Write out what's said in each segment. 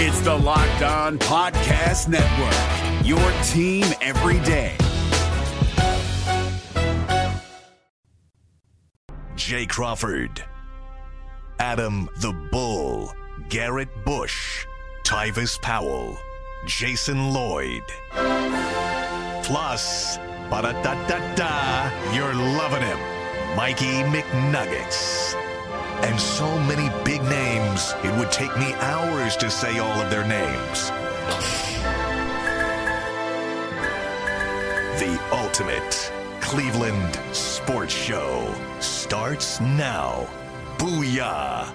It's the Locked On Podcast Network, your team every day. Jay Crawford, Adam the Bull, Garrett Bush, Tyvis Powell, Jason Lloyd. Plus, ba da da da da, you're loving him, Mikey McNuggets. And so many big names, it would take me hours to say all of their names. The ultimate Cleveland sports show starts now. Booyah!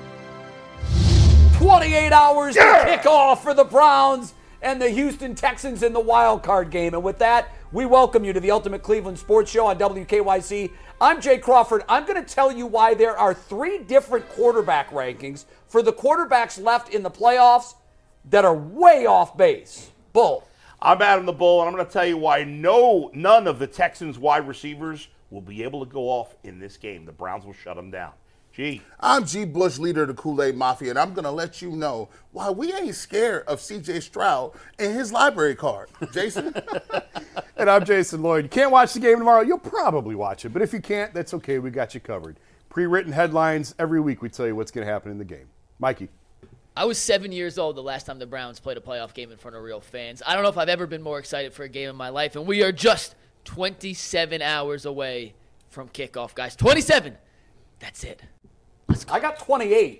28 hours to kick off for the Browns and the Houston Texans in the wild card game. And with that, we welcome you to the Ultimate Cleveland Sports Show on WKYC. I'm Jay Crawford. I'm going to tell you why there are three different quarterback rankings for the quarterbacks left in the playoffs that are way off base. Bull. I'm Adam the Bull, and I'm going to tell you why no none of the Texans wide receivers will be able to go off in this game. The Browns will shut them down. Gee. I'm G. Bush, leader of the Kool Aid Mafia, and I'm going to let you know why we ain't scared of CJ Stroud and his library card. Jason? and I'm Jason Lloyd. You can't watch the game tomorrow. You'll probably watch it, but if you can't, that's okay. We got you covered. Pre written headlines every week, we tell you what's going to happen in the game. Mikey. I was seven years old the last time the Browns played a playoff game in front of real fans. I don't know if I've ever been more excited for a game in my life, and we are just 27 hours away from kickoff, guys. 27. That's it. Let's go. I got 28.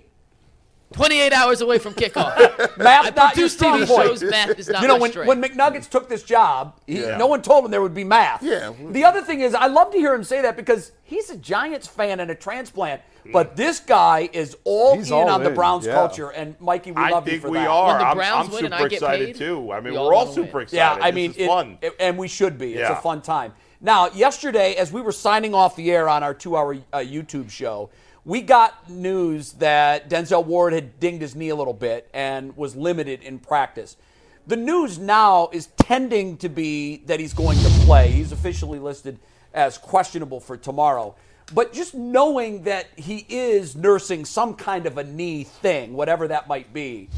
28 hours away from kickoff. math I not produce your TV strong point. shows. Math is not You know, when, strength. when McNuggets took this job, he, Yeah. no one told him there would be math. Yeah. The other thing is, I love to hear him say that because he's a Giants fan and a transplant, but this guy is all He's in all on the Browns yeah. culture. And Mikey, we I love you think for we that. are. When the I'm, Browns I'm win and super I get excited paid, too. I mean, we all we're all wanna super win. excited. Yeah, I mean, is it- fun. it- and we should be. It's Yeah. a fun time. Now, yesterday, as we were signing off the air on our two-hour uh, YouTube show, we got news that Denzel Ward had dinged his knee a little bit and was limited in practice. The news now is tending to be that he's going to play. He's officially listed as questionable for tomorrow. But just knowing that he is nursing some kind of a knee thing, whatever that might be,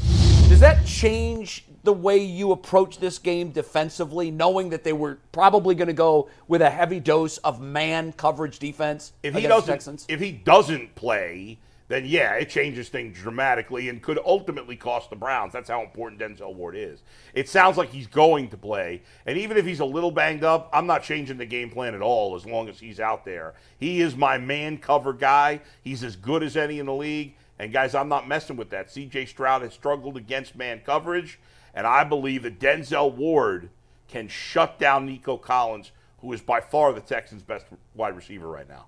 does that change the way you approach this game defensively, knowing that they were probably going to go with a heavy dose of man coverage defense if he against doesn't, Texans? if he doesn't play, then yeah, it changes things dramatically and could ultimately cost the Browns. That's how important Denzel Ward is. It sounds like he's going to play, and even if he's a little banged up, I'm not changing the game plan at all as long as he's out there. He is my man cover guy. He's as good as any in the league. And guys, I'm not messing with that. C.J. Stroud has struggled against man coverage, and I believe that Denzel Ward can shut down Nico Collins, who is by far the Texans' best wide receiver right now.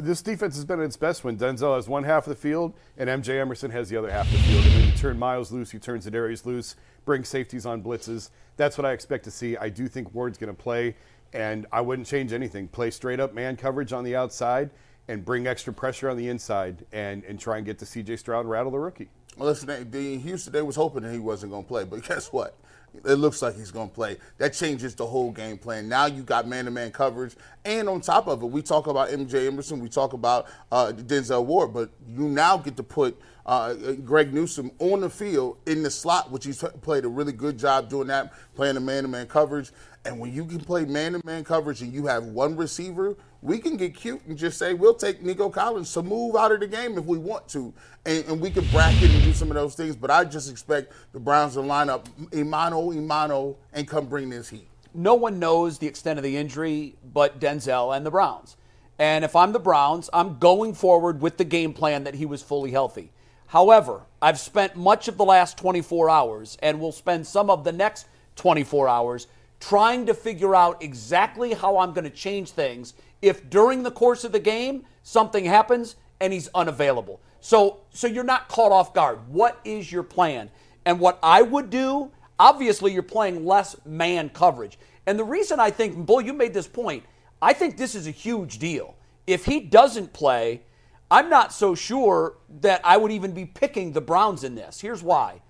This defense has been at its best when Denzel has one half of the field and MJ Emerson has the other half of the field. And when you turn Myles loose, you turn Za'Darius loose, bring safeties on blitzes. That's what I expect to see. I do think Ward's going to play, and I wouldn't change anything. Play straight up man coverage on the outside and bring extra pressure on the inside and, and try and get to CJ Stroud rattle the rookie. Well, listen, they, the Houston, they was hoping that he wasn't going to play, but guess what? It looks like he's going to play. That changes the whole game plan. Now you got man-to-man coverage, and on top of it, we talk about MJ Emerson, we talk about uh, Denzel Ward, but you now get to put uh, Greg Newsome on the field in the slot, which he's played a really good job doing that, playing the man-to-man coverage. And when you can play man-to-man coverage and you have one receiver, we can get cute and just say we'll take Nico Collins to move out of the game if we want to, and, and we can bracket and do some of those things. But I just expect the Browns to line up Imano, Imano, and come bring this heat. no one knows the extent of the injury but Denzel and the Browns. And if I'm the Browns, I'm going forward with the game plan that he was fully healthy. However, I've spent much of the last 24 hours and will spend some of the next 24 hours trying to figure out exactly how I'm going to change things if during the course of the game something happens and he's unavailable. So so you're not caught off guard. What is your plan? And what I would do, obviously you're playing less man coverage. And the reason I think Bull you made this point, I think this is a huge deal. If he doesn't play, I'm not so sure that I would even be picking the Browns in this. Here's why.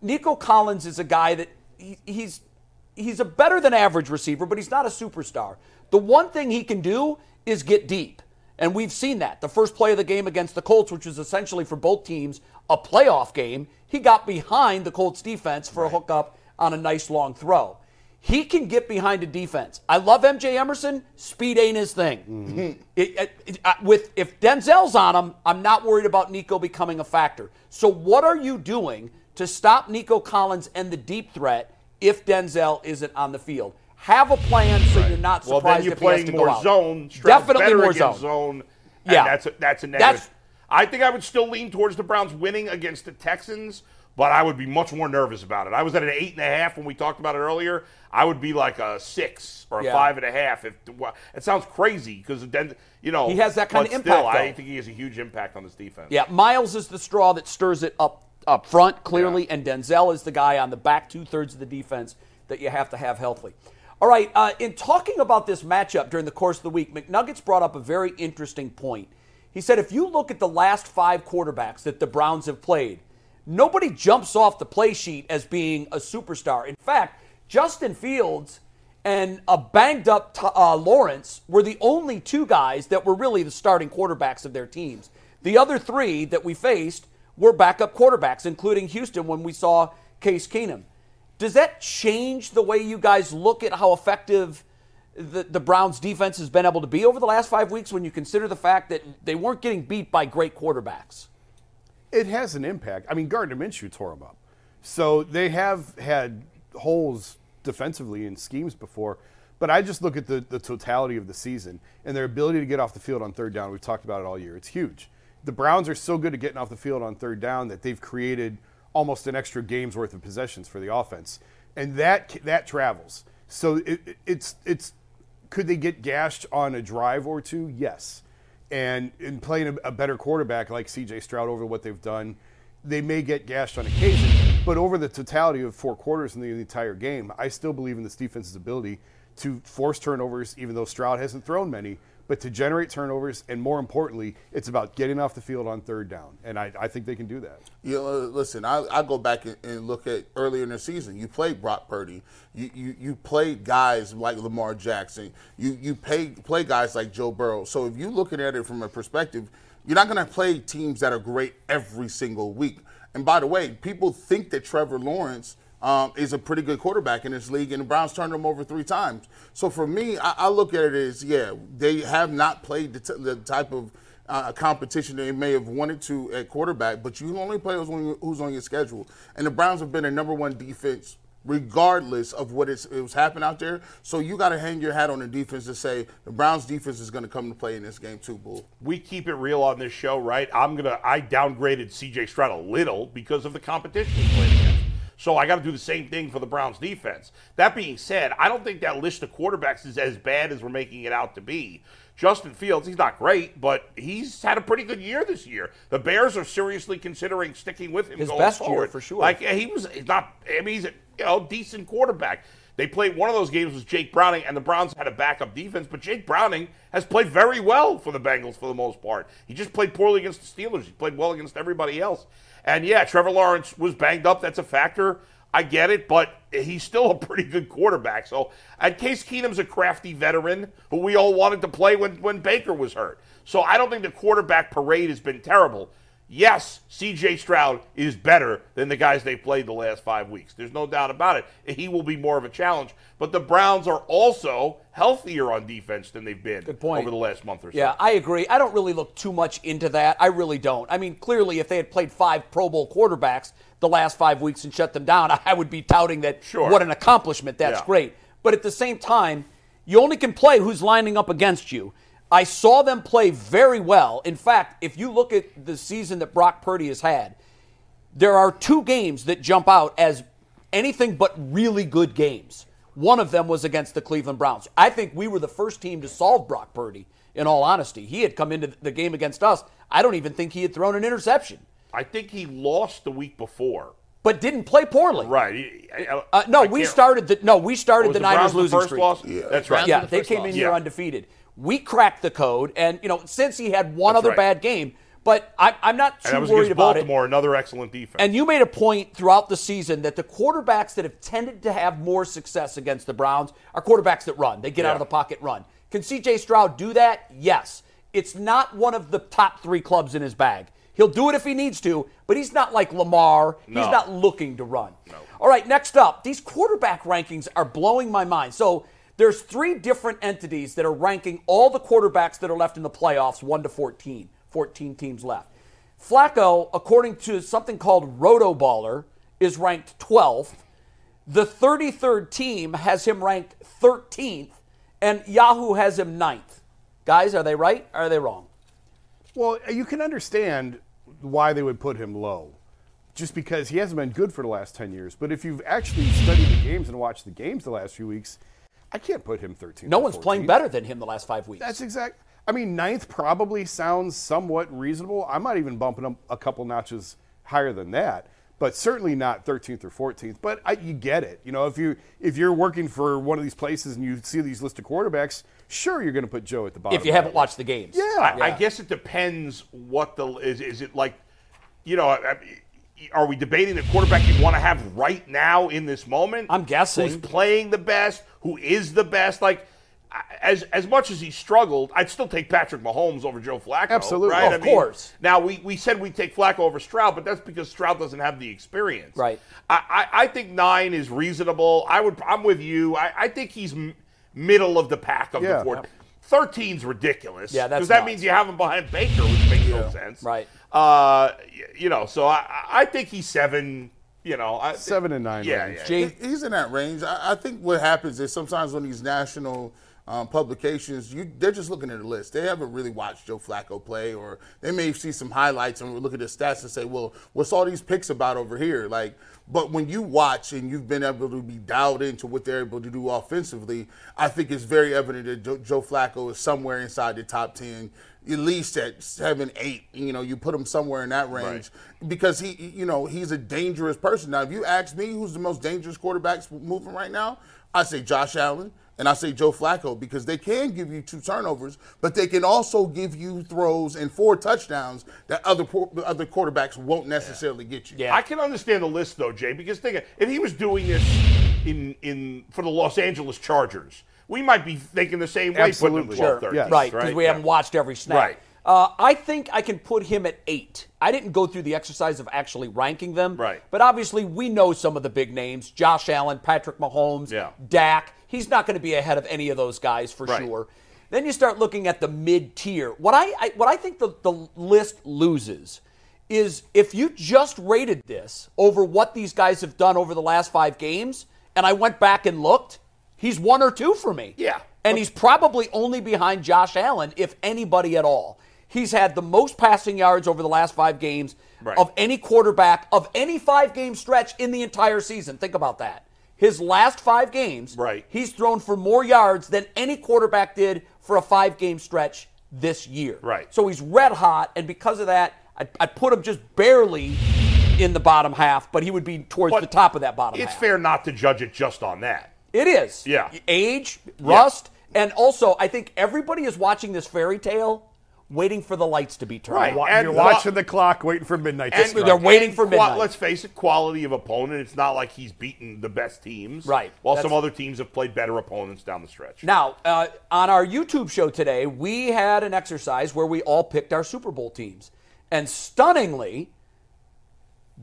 Nico Collins is a guy that he, he's he's a better than average receiver, but he's not a superstar. The one thing he can do is get deep. And we've seen that. The first play of the game against the Colts, which was essentially for both teams a playoff game, he got behind the Colts defense for a hookup on a nice long throw. He can get behind a defense. I love MJ Emerson. Speed ain't his thing. It- it- it- uh, with if Denzel's on him, I'm not worried about Nico becoming a factor. So what are you doing to stop Nico Collins and the deep threat if Denzel isn't on the field? Have a plan so you're not Well, surprised then you're if he has playing to go more out. zone. Stroud's Definitely more zone. zone. and Yeah. that's a, that's a negative. That's- I think I would still lean towards the Browns winning against the Texans, but I would be much more nervous about it. I was at an eight and a half when we talked about it earlier. I would be like a six or a Yeah. five and a half. If well, it sounds crazy because then you know He has that kind of still, impact, I think he has a huge impact on this defense. Yeah, Myles is the straw that stirs it up up front clearly, Yeah. and Denzel is the guy on the back two thirds of the defense that you have to have healthy. All right, uh, in talking about this matchup during the course of the week, McNuggets brought up a very interesting point. He said if you look at the last five quarterbacks that the Browns have played, nobody jumps off the play sheet as being a superstar. In fact, Justin Fields and a banged up uh, Lawrence were the only two guys that were really the starting quarterbacks of their teams. The other three that we faced were backup quarterbacks, including Houston when we saw Case Keenum. Does that change the way you guys look at how effective the, the Browns defense has been able to be over the last five weeks when you consider the fact that they weren't getting beat by great quarterbacks? it has an impact. I mean, Gardner Minshew tore them up. So they have had holes defensively in schemes before. But I just look at the, the totality of the season and their ability to get off the field on third down. We've talked about it all year. It's huge. The Browns are so good at getting off the field on third down that they've created almost an extra game's worth of possessions for the offense. And that that travels. So it, it- it's it's could they get gashed on a drive or two? Yes. And in playing a, a better quarterback like CJ Stroud over what they've done, they may get gashed on occasion. But over the totality of four quarters in the entire game, I still believe in this defense's ability to force turnovers, even though Stroud hasn't thrown many, but to generate turnovers. And more importantly, it's about getting off the field on third down. And I, I think they can do that. You know, listen, I, I go back and, look at earlier in the season. You played Brock Purdy. You you, you played guys like Lamar Jackson. You you pay, play guys like Joe Burrow. So if you're looking at it from a perspective, you're not going to play teams that are great every single week. And by the way, people think that Trevor Lawrence um, is a pretty good quarterback in this league, and the Browns turned him over three times. So for me, I, I look at it as yeah, they have not played the, t- the type of uh, competition they may have wanted to at quarterback, but you only play who's on, your, schedule. And the Browns have been a number one defense regardless of what it's, it was happening out there. So you got to hang your hat on the defense to say the Browns defense is going to come to play in this game too, Bull. we keep it real on this show, right? I'm gonna I downgraded CJ Stroud a little because of the competition. So I got to do the same thing for the Browns defense. That being said, I don't think that list of quarterbacks is as bad as we're making it out to be. Justin Fields, he's not great, but he's had a pretty good year this year. The Bears are seriously considering sticking with him. His going best year, for sure. Like he was not. I mean, he's a you know decent quarterback. They played one of those games was Jake Browning, and the Browns had a backup defense. But Jake Browning has played very well for the Bengals for the most part. He just played poorly against the Steelers. He played well against everybody else. And yeah, Trevor Lawrence was banged up. That's a factor. I get it, but he's still a pretty good quarterback. So, and Case Keenum's a crafty veteran who we all wanted to play when, when Baker was hurt. So I don't think the quarterback parade has been terrible. Yes, CJ Stroud is better than the guys they played the last five weeks. There's no doubt about it. He will be more of a challenge. But the Browns are also healthier on defense than they've been Good point. over the last month or so. Yeah, I agree. I don't really look too much into that. I really don't. I mean, clearly, if they had played five Pro Bowl quarterbacks the last five weeks and shut them down, I would be touting that. Sure. What an accomplishment! That's Yeah. great. But at the same time, you only can play who's lining up against you. I saw them play very well. In fact, if you look at the season that Brock Purdy has had, there are two games that jump out as anything but really good games. One of them was against the Cleveland Browns. I think we were the first team to solve Brock Purdy, in all honesty. He had come into the game against us. I don't even think he had thrown an interception, I think he lost the week before. but didn't play poorly. Right. He- I- Uh, no, I we started the no, we started the, the Niners Browns losing first streak. loss? Yeah. That's right. Browns Yeah, the they came loss. in here Yeah. undefeated. We cracked the code, and you know, since he had one That's other right. bad game, but I, I'm not too was worried about it. Baltimore, another excellent defense. And you made a point throughout the season that the quarterbacks that have tended to have more success against the Browns are quarterbacks that run. They get out of the pocket, run. Can CJ Stroud do that? Yes. it's not one of the top three clubs in his bag. He'll do it if he needs to, but he's not like Lamar. No. He's not looking to run. All right, next up, these quarterback rankings are blowing my mind. So there's three different entities that are ranking all the quarterbacks that are left in the playoffs, 1 to 14. 14 teams left. Flacco, according to something called Rotoballer, is ranked 12th. The 33rd team has him ranked 13th, and Yahoo has him 9th. Guys, are they right? Are they wrong? Well, you can understand why they would put him low, just because he hasn't been good for the last 10 years. But if you've actually studied the games and watched the games the last few weeks, I can't put him 13. No or one's playing better than him the last five weeks. That's exact. I mean, ninth probably sounds somewhat reasonable. I'm not even bumping him a couple notches higher than that, but certainly not 13th or 14th. But I, you get it. You know, if you if you're working for one of these places and you see these list of quarterbacks, sure you're going to put Joe at the bottom. if you haven't watched the games. Yeah. I, I guess it depends what the is. Is it like, you know, I- I- are we debating the quarterback you want to have right now in this moment? I'm guessing. who's playing the best, who is the best. Like, as as much as he struggled, I'd still take Patrick Mahomes over Joe Flacco. Absolutely. right? Of I mean, course. Now we, we said we'd take Flacco over Stroud, but that's because Stroud doesn't have the experience. Right. I, I, I think nine is reasonable. I would. I'm with you. I, I think he's m- middle of the pack of Yeah. the four. Thirteen's ridiculous. Yeah, that's because that nuts. means you have him behind Baker, which makes no sense. Right. Uh, you know, so I, I think he's seven. You know, I, Seven and nine Yeah, range. yeah. Jay, He's in that range. I, I think what happens is sometimes when these national um, publications, you they're just looking at a list. They haven't really watched Joe Flacco play, or they may see some highlights and look at his stats and say, "Well, what's all these picks about over here?" Like, but when you watch and you've been able to be dialed into what they're able to do offensively, I think it's very evident that Joe, Joe Flacco is somewhere inside the top ten. At least at seven, eight, you know, you put him somewhere in that range because he, you know, he's a dangerous person. Now, if you ask me who's the most dangerous quarterbacks moving right now, I say Josh Allen and I say Joe Flacco because they can give you two turnovers, but they can also give you throws and four touchdowns that other other quarterbacks won't necessarily get you. Yeah. I can understand the list though, Jay, because think of- if he was doing this in in for the Los Angeles Chargers, we might be thinking the same way. Putting him Absolutely. 12, Sure. 13th, Yes. right, because we Yeah. haven't watched every snap. Right. Uh, I think I can put him at eight. I didn't go through the exercise of actually ranking them. Right. But obviously, we know some of the big names Josh Allen, Patrick Mahomes, Yeah. Dak. He's not going to be ahead of any of those guys for Right. sure. Then you start looking at the mid tier. What I, I what I think the, the list loses is if you just rated this over what these guys have done over the last five games, and I went back and looked, he's one or two for me. Yeah. And he's probably only behind Josh Allen, if anybody at all. He's had the most passing yards over the last five games Right. of any quarterback of any five game stretch in the entire season. Think about that. His last five games, Right. he's thrown for more yards than any quarterback did for a five game stretch this year. Right. So he's red hot, and because of that, I'd, I'd put him just barely in the bottom half, but he would be towards But the top of that bottom It's half. fair not to judge it just on that. It is. Yeah. Age, rust, and also I think everybody is watching this fairy tale waiting for the lights to be turned Right. And You're wa- watching the clock, waiting for midnight to And strike. they're waiting for and qua- midnight. let's face it, quality of opponent. It's not like he's beaten the best teams. Right. While That's- some other teams have played better opponents down the stretch. Now, uh, on our YouTube show today, we had an exercise where we all picked our Super Bowl teams. And stunningly,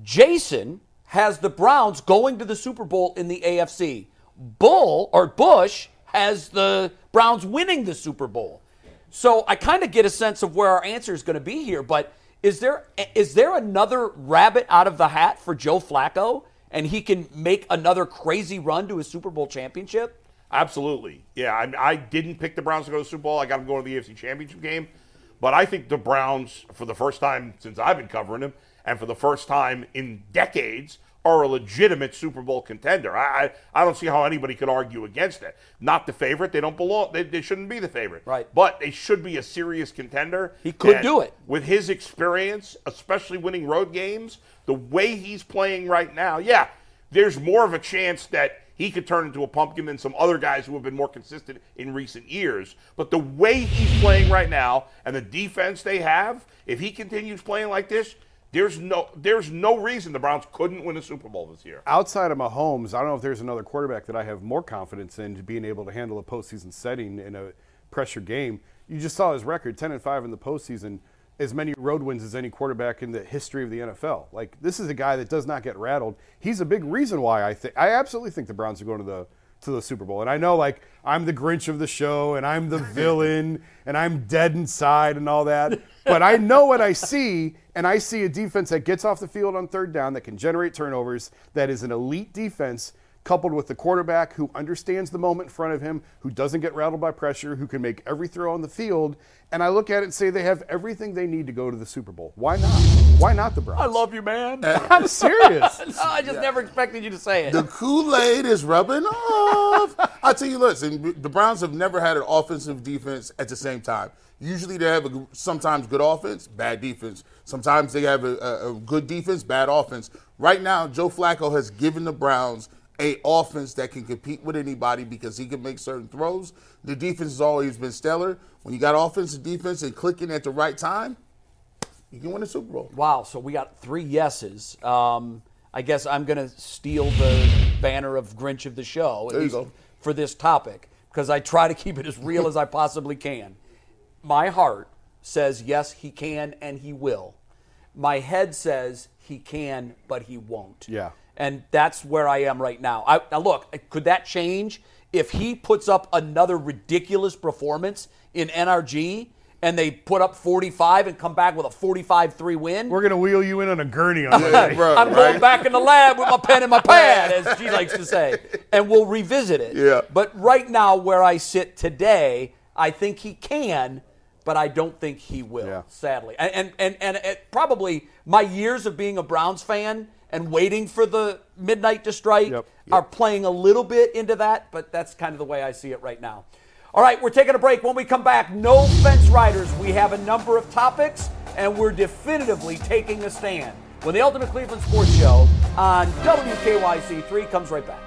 Jason has the Browns going to the Super Bowl in the AFC. Bull or Bush has the Browns winning the Super Bowl. So I kind of get a sense of where our answer is going to be here, but is there is there another rabbit out of the hat for Joe Flacco and he can make another crazy run to a Super Bowl championship? Absolutely. Yeah, I, I didn't pick the Browns to go to the Super Bowl. I got them going to the AFC Championship game. But I think the Browns, for the first time since I've been covering them, and for the first time in decades, are a legitimate Super Bowl contender. I, I, I don't see how anybody could argue against it. Not the favorite. They don't belong. They, they shouldn't be the favorite. Right. But they should be a serious contender. He could And do it. with his experience, especially winning road games, the way he's playing right now, yeah, there's more of a chance that he could turn into a pumpkin than some other guys who have been more consistent in recent years. But the way he's playing right now and the defense they have, if he continues playing like this, there's no there's no reason the Browns couldn't win a Super Bowl this year. outside of Mahomes, I don't know if there's another quarterback that I have more confidence in to being able to handle a postseason setting in a pressure game. you just saw his record 10 and 5 in the postseason, as many road wins as any quarterback in the history of the NFL. Like, this is a guy that does not get rattled. He's a big reason why I think, I absolutely think the Browns are going to the to the Super Bowl. And I know like I'm the Grinch of the show and I'm the villain and I'm dead inside and all that. But I know what I see and I see a defense that gets off the field on third down that can generate turnovers, that is an elite defense coupled with the quarterback who understands the moment in front of him, who doesn't get rattled by pressure, who can make every throw on the field. And I look at it and say they have everything they need to go to the Super Bowl. Why not? Why not the Browns? I love you, man. I'm serious. no, I just never expected you to say it. The Kool Aid is rubbing off. I tell you, listen, the Browns have never had an offensive defense at the same time. Usually they have a, sometimes good offense, bad defense. Sometimes they have a, a, a good defense, bad offense. Right now, Joe Flacco has given the Browns a offense that can compete with anybody because he can make certain throws. The defense has always been stellar. When you got offense and defense and clicking at the right time, you can win a Super Bowl. Wow, so we got three yeses. Um, I guess I'm going to steal the banner of Grinch of the show, at least go. for this topic, because I try to keep it as real as I possibly can. My heart says yes, he can and he will. My head says he can, but he won't. Yeah. And that's where I am right now. I, now, look, could that change if he puts up another ridiculous performance in NRG and they put up 45 and come back with a 45 3 win? We're gonna wheel you in on a gurney on Yeah, Monday. bro, I'm going back in the lab with my pen and my pad, as she likes to say, and we'll revisit it. Yeah. But right now, where I sit today, I think he can, but I don't think he will. Yeah. Sadly, and and and, and it, probably my years of being a Browns fan and waiting for the midnight to strike Yep. are playing a little bit into that. But that's kind of the way I see it right now. All right, we're taking a break. When we come back, no fence riders. We have a number of topics, and we're definitively taking a stand. When the Ultimate Cleveland Sports Show on WKYC3 comes right back.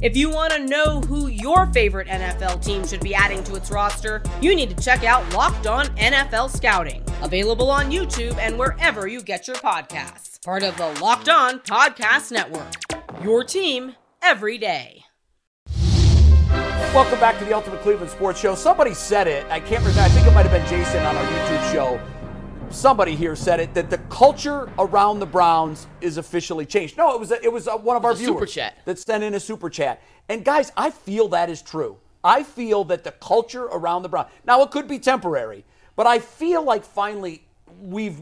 If you want to know who your favorite NFL team should be adding to its roster, you need to check out Locked On NFL Scouting, available on YouTube and wherever you get your podcasts. Part of the Locked On Podcast Network. Your team every day. Welcome back to the Ultimate Cleveland Sports Show. Somebody said it. I can't remember. I think it might have been Jason on our YouTube show. Somebody here said it that the culture around the Browns is officially changed. No, it was it was uh, one of our a super viewers chat. that sent in a super chat. And guys, I feel that is true. I feel that the culture around the Browns. Now it could be temporary, but I feel like finally we've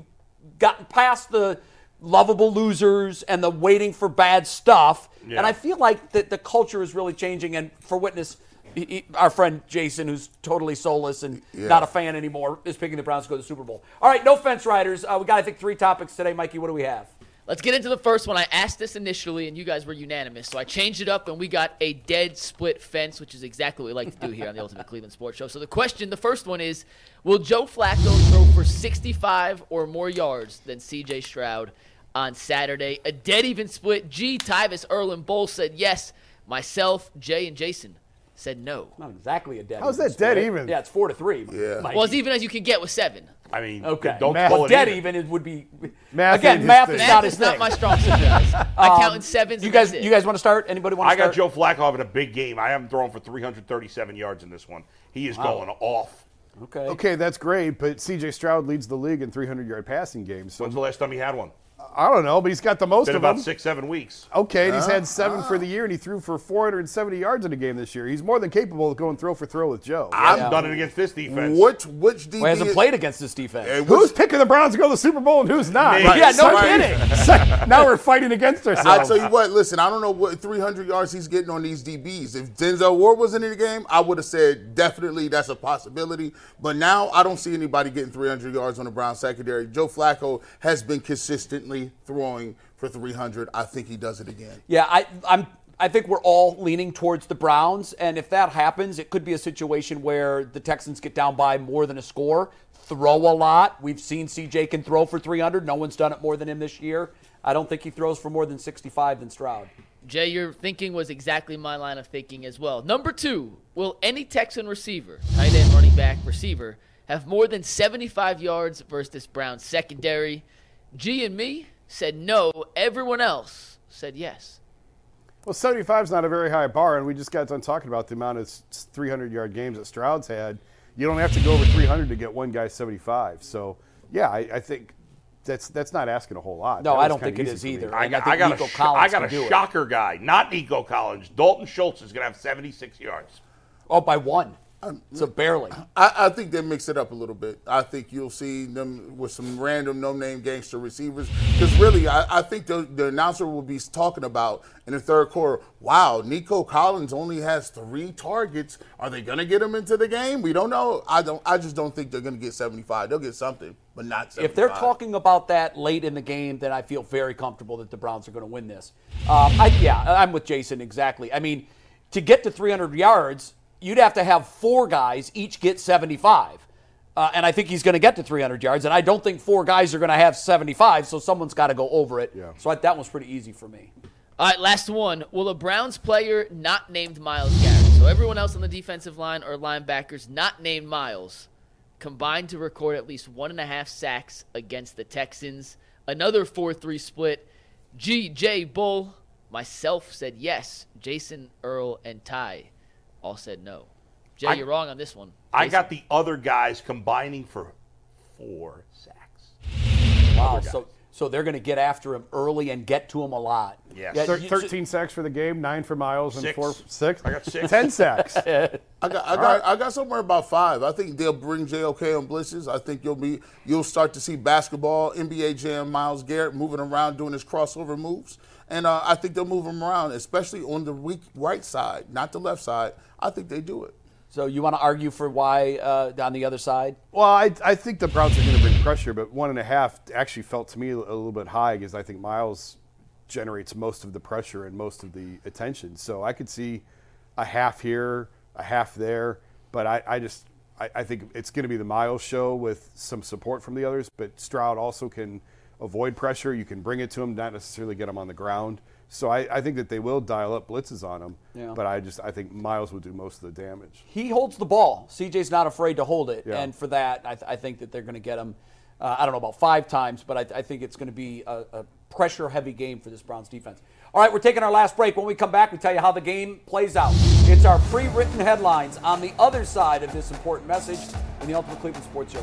gotten past the lovable losers and the waiting for bad stuff. Yeah. And I feel like that the culture is really changing. And for witness, he- he- our friend Jason, who's totally soulless and not a fan anymore, is picking the Browns to go to the Super Bowl. All right, no fence riders. Uh, we got I think three topics today, Mikey. What do we have? Let's get into the first one. I asked this initially, and you guys were unanimous. So I changed it up, and we got a dead split fence, which is exactly what we like to do here on the Ultimate Cleveland Sports Show. So the question, the first one is Will Joe Flacco throw for 65 or more yards than CJ Stroud on Saturday? A dead even split. G. Tyvis, Earl, and Bull said yes. Myself, Jay, and Jason said no. Not exactly a dead. How's even that dead split. even? Yeah, it's four to three. Yeah. Mikey. Well, as even as you can get with seven. I mean, Okay. don't Math- call well, it dead even. even it would be Math again. ain't his Math thing. is Math not is his not thing. my strong suit. I count in sevens. You guys, you guys want to start? Anybody want to start? I got? Joe Flacco in a big game. I haven't thrown for 337 yards in this one. He is going off. Okay. Okay, that's great, but CJ Stroud leads the league in 300 yard passing games. So When's the last time he had one? I don't know, but he's got the most Been of about them. six, seven weeks. Okay, and he's had ah. seven for the year, and he threw for 470 yards in a game this year. He's more than capable of going throw for throw with Joe. I've done it against this defense. Which which DB Well, he hasn't is- played against this defense. and Who's picking the Browns to go to the Super Bowl and who's not? Me. Right, yeah, no Right. kidding. now we're fighting against ourselves. I ourselves. tell you what, listen, I don't know what 300 yards he's getting on these DBs. If Denzel Ward wasn't in the game, I would have said definitely that's a possibility. But now I don't see anybody getting 300 yards on the Brown secondary. Joe Flacco has been consistently throwing for 300. I think he does it again. Yeah, I, I'm. I think we're all leaning towards the Browns, and if that happens, it could be a situation where the Texans get down by more than a score, throw a lot. We've seen CJ can throw for 300. No one's done it more than him this year. I don't think he throws for more than 65 than Stroud. Jay, your thinking was exactly my line of thinking as well. Number two, will any Texan receiver, tight end, running back, receiver, have more than 75 yards versus this Browns secondary? G and me said no. Everyone else said yes. Well, 75 is not a very high bar, and we just got done talking about the amount of 300 yard games that Stroud's had. You don't have to go over 300 to get one guy 75. So, yeah, I, I think that's that's not asking a whole lot. No, I don't think it easy is for me. either. I And got, think I got, Nico a, sh- Collins I got a do it. shocker guy, not Nico Collins. Dalton Schultz is going to have 76 yards. Oh, by one. So barely. I, I think they mix it up a little bit. I think you'll see them with some random no-name gangster receivers. Because really, I, I think the, the announcer will be talking about in the third quarter. Wow, Nico Collins only has three targets. Are they going to get him into the game? We don't know. I don't. I just don't think they're going to get 75. They'll get something, but not 75. If they're talking about that late in the game, then I feel very comfortable that the Browns are going to win this. Um, I, yeah, I'm with Jason exactly. I mean, to get to 300 yards, you'd have to have four guys each get 75. Uh, and I think he's going to get to 300 yards. And I don't think four guys are going to have 75, so someone's got to go over it. Yeah. So I, that was pretty easy for me. All right, last one. Will a Browns player not named Myles Garrett, so everyone else on the defensive line or linebackers not named Myles, combine to record at least one and a half sacks against the Texans? Another 4 3 split. G, J, Bull, myself said yes. Jason, Earl, and Ty all said no. Jay, I- you're wrong on this one. I Jason? got the other guys combining for four sacks. Wow. So, so they're going to get after him early and get to him a lot. Yes. Yeah, Thir- you- 13 sacks for the game, nine for Myles, and Six. four six. I got six. 10 sacks. I got, I got, I got somewhere about five. I think they'll bring JOK on blitzes. I think you'll be, you'll start to see basketball, NBA Jam, Myles Garrett moving around doing his crossover moves, and uh, I think they'll move him around, especially on the weak right side, not the left side. I think they do it. So you want to argue for why uh, on the other side? Well, I, I think the Browns are going to bring pressure, but one and a half actually felt to me a little bit high because I think Myles generates most of the pressure and most of the attention. So I could see a half here, a half there, but I, I just I, I think it's going to be the Myles show with some support from the others. But Stroud also can avoid pressure. You can bring it to them, not necessarily get them on the ground. So I, I think that they will dial up blitzes on him. Yeah. But I just I think Myles will do most of the damage. he holds the ball. CJ's not afraid to hold it, Yeah. and for that, I, th- I think that they're going to get him. Uh, I don't know about five times, but I, I think it's going to be a, a pressure-heavy game for this Browns defense. All right, we're taking our last break. When we come back, we tell you how the game plays out. It's our pre-written headlines on the other side of this important message in the Ultimate Cleveland Sports Show.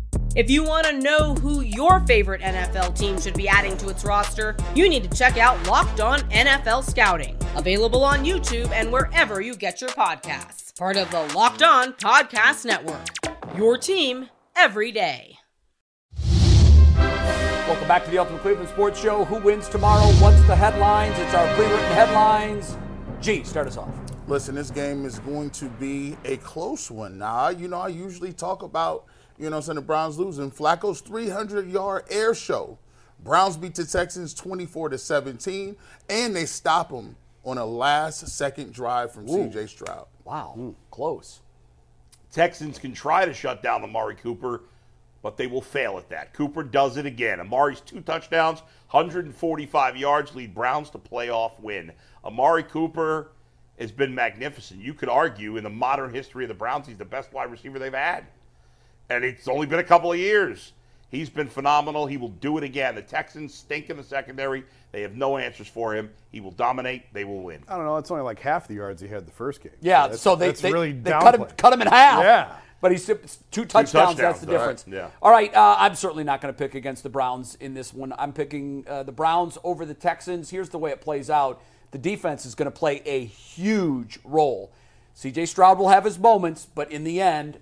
If you want to know who your favorite NFL team should be adding to its roster, you need to check out Locked On NFL Scouting, available on YouTube and wherever you get your podcasts. Part of the Locked On Podcast Network. Your team every day. Welcome back to the Ultimate Cleveland Sports Show. Who wins tomorrow? What's the headlines? It's our pre-written headlines. G, start us off. Listen, this game is going to be a close one. Now, you know, I usually talk about, you know, what I'm saying the Browns losing. Flacco's 300 yard air show. Browns beat the Texans 24 to 17, and they stop them on a last second drive from CJ Stroud. Wow, hmm. close. Texans can try to shut down Amari Cooper, but they will fail at that. Cooper does it again. Amari's two touchdowns, 145 yards, lead Browns to playoff win. Amari Cooper has been magnificent. You could argue in the modern history of the Browns, he's the best wide receiver they've had. And it's only been a couple of years. He's been phenomenal. He will do it again. The Texans stink in the secondary. They have no answers for him. He will dominate. They will win. I don't know. It's only like half the yards he had the first game. Yeah, that's, so they, that's they, really they cut him, cut him in half. Yeah. But he's two touchdowns. that's touchdowns, the all right, difference. yeah. All right. Uh, I'm certainly not going to pick against the Browns in this one. I'm picking uh, the Browns over the Texans. Here's the way it plays out the defense is going to play a huge role. CJ Stroud will have his moments, but in the end,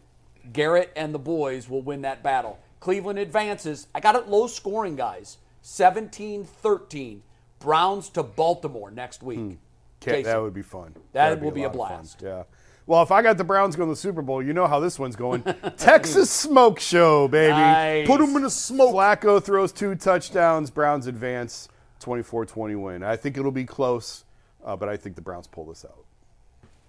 Garrett and the boys will win that battle. Cleveland advances. I got it low scoring, guys. 17 13. Browns to Baltimore next week. Can't- Jason. that would be fun. That That'd will be a of blast. Yeah. Well, if I got the Browns going to the Super Bowl, you know how this one's going. Texas Smoke Show, baby. Nice. Put them in the smoke. Flacco throws two touchdowns. Browns advance 24-20 win. I think it'll be close, uh, but I think the Browns pull this out.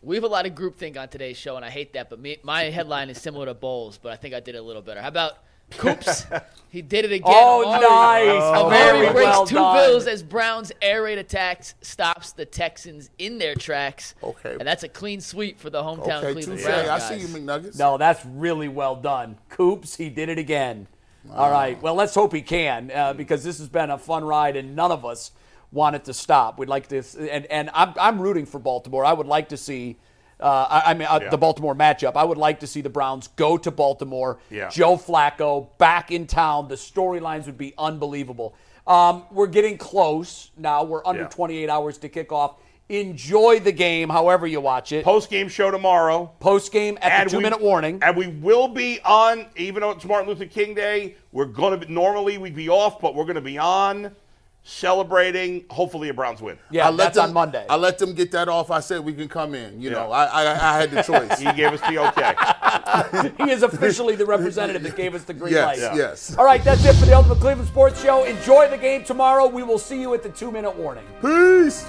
We have a lot of groupthink on today's show, and I hate that. But me, my headline is similar to Bull's, but I think I did it a little better. How about Coops? he did it again. Oh, Amari- nice. Amari Very breaks well two done. bills as Browns air raid attacks stops the Texans in their tracks. Okay. And that's a clean sweep for the hometown Okay, Cleveland touche. Browns I see you, McNuggets. No, that's really well done. Coops, he did it again. All right. Well, let's hope he can uh, because this has been a fun ride and none of us want it to stop. We'd like this, and, and I'm, I'm rooting for Baltimore. I would like to see, uh, I, I mean, uh, Yeah. the Baltimore matchup. I would like to see the Browns go to Baltimore. Yeah. Joe Flacco back in town. The storylines would be unbelievable. Um, we're getting close now. We're under Yeah. 28 hours to kick off. Enjoy the game, however you watch it. Post game show tomorrow. Post game at the two we- minute warning. And we will be on, even though it's Martin Luther King Day, we're going to be, normally we'd be off, but we're going to be on celebrating, hopefully, a Browns win. Yeah, I let that's them, on Monday. I let them get that off. I said we can come in. You Yeah. know, I, I I had the choice. He gave us the okay. he is officially the representative that gave us the green Yes, light. yes. Yes. All right, that's it for the Ultimate Cleveland Sports Show. Enjoy the game tomorrow. We will see you at the two minute warning. Peace.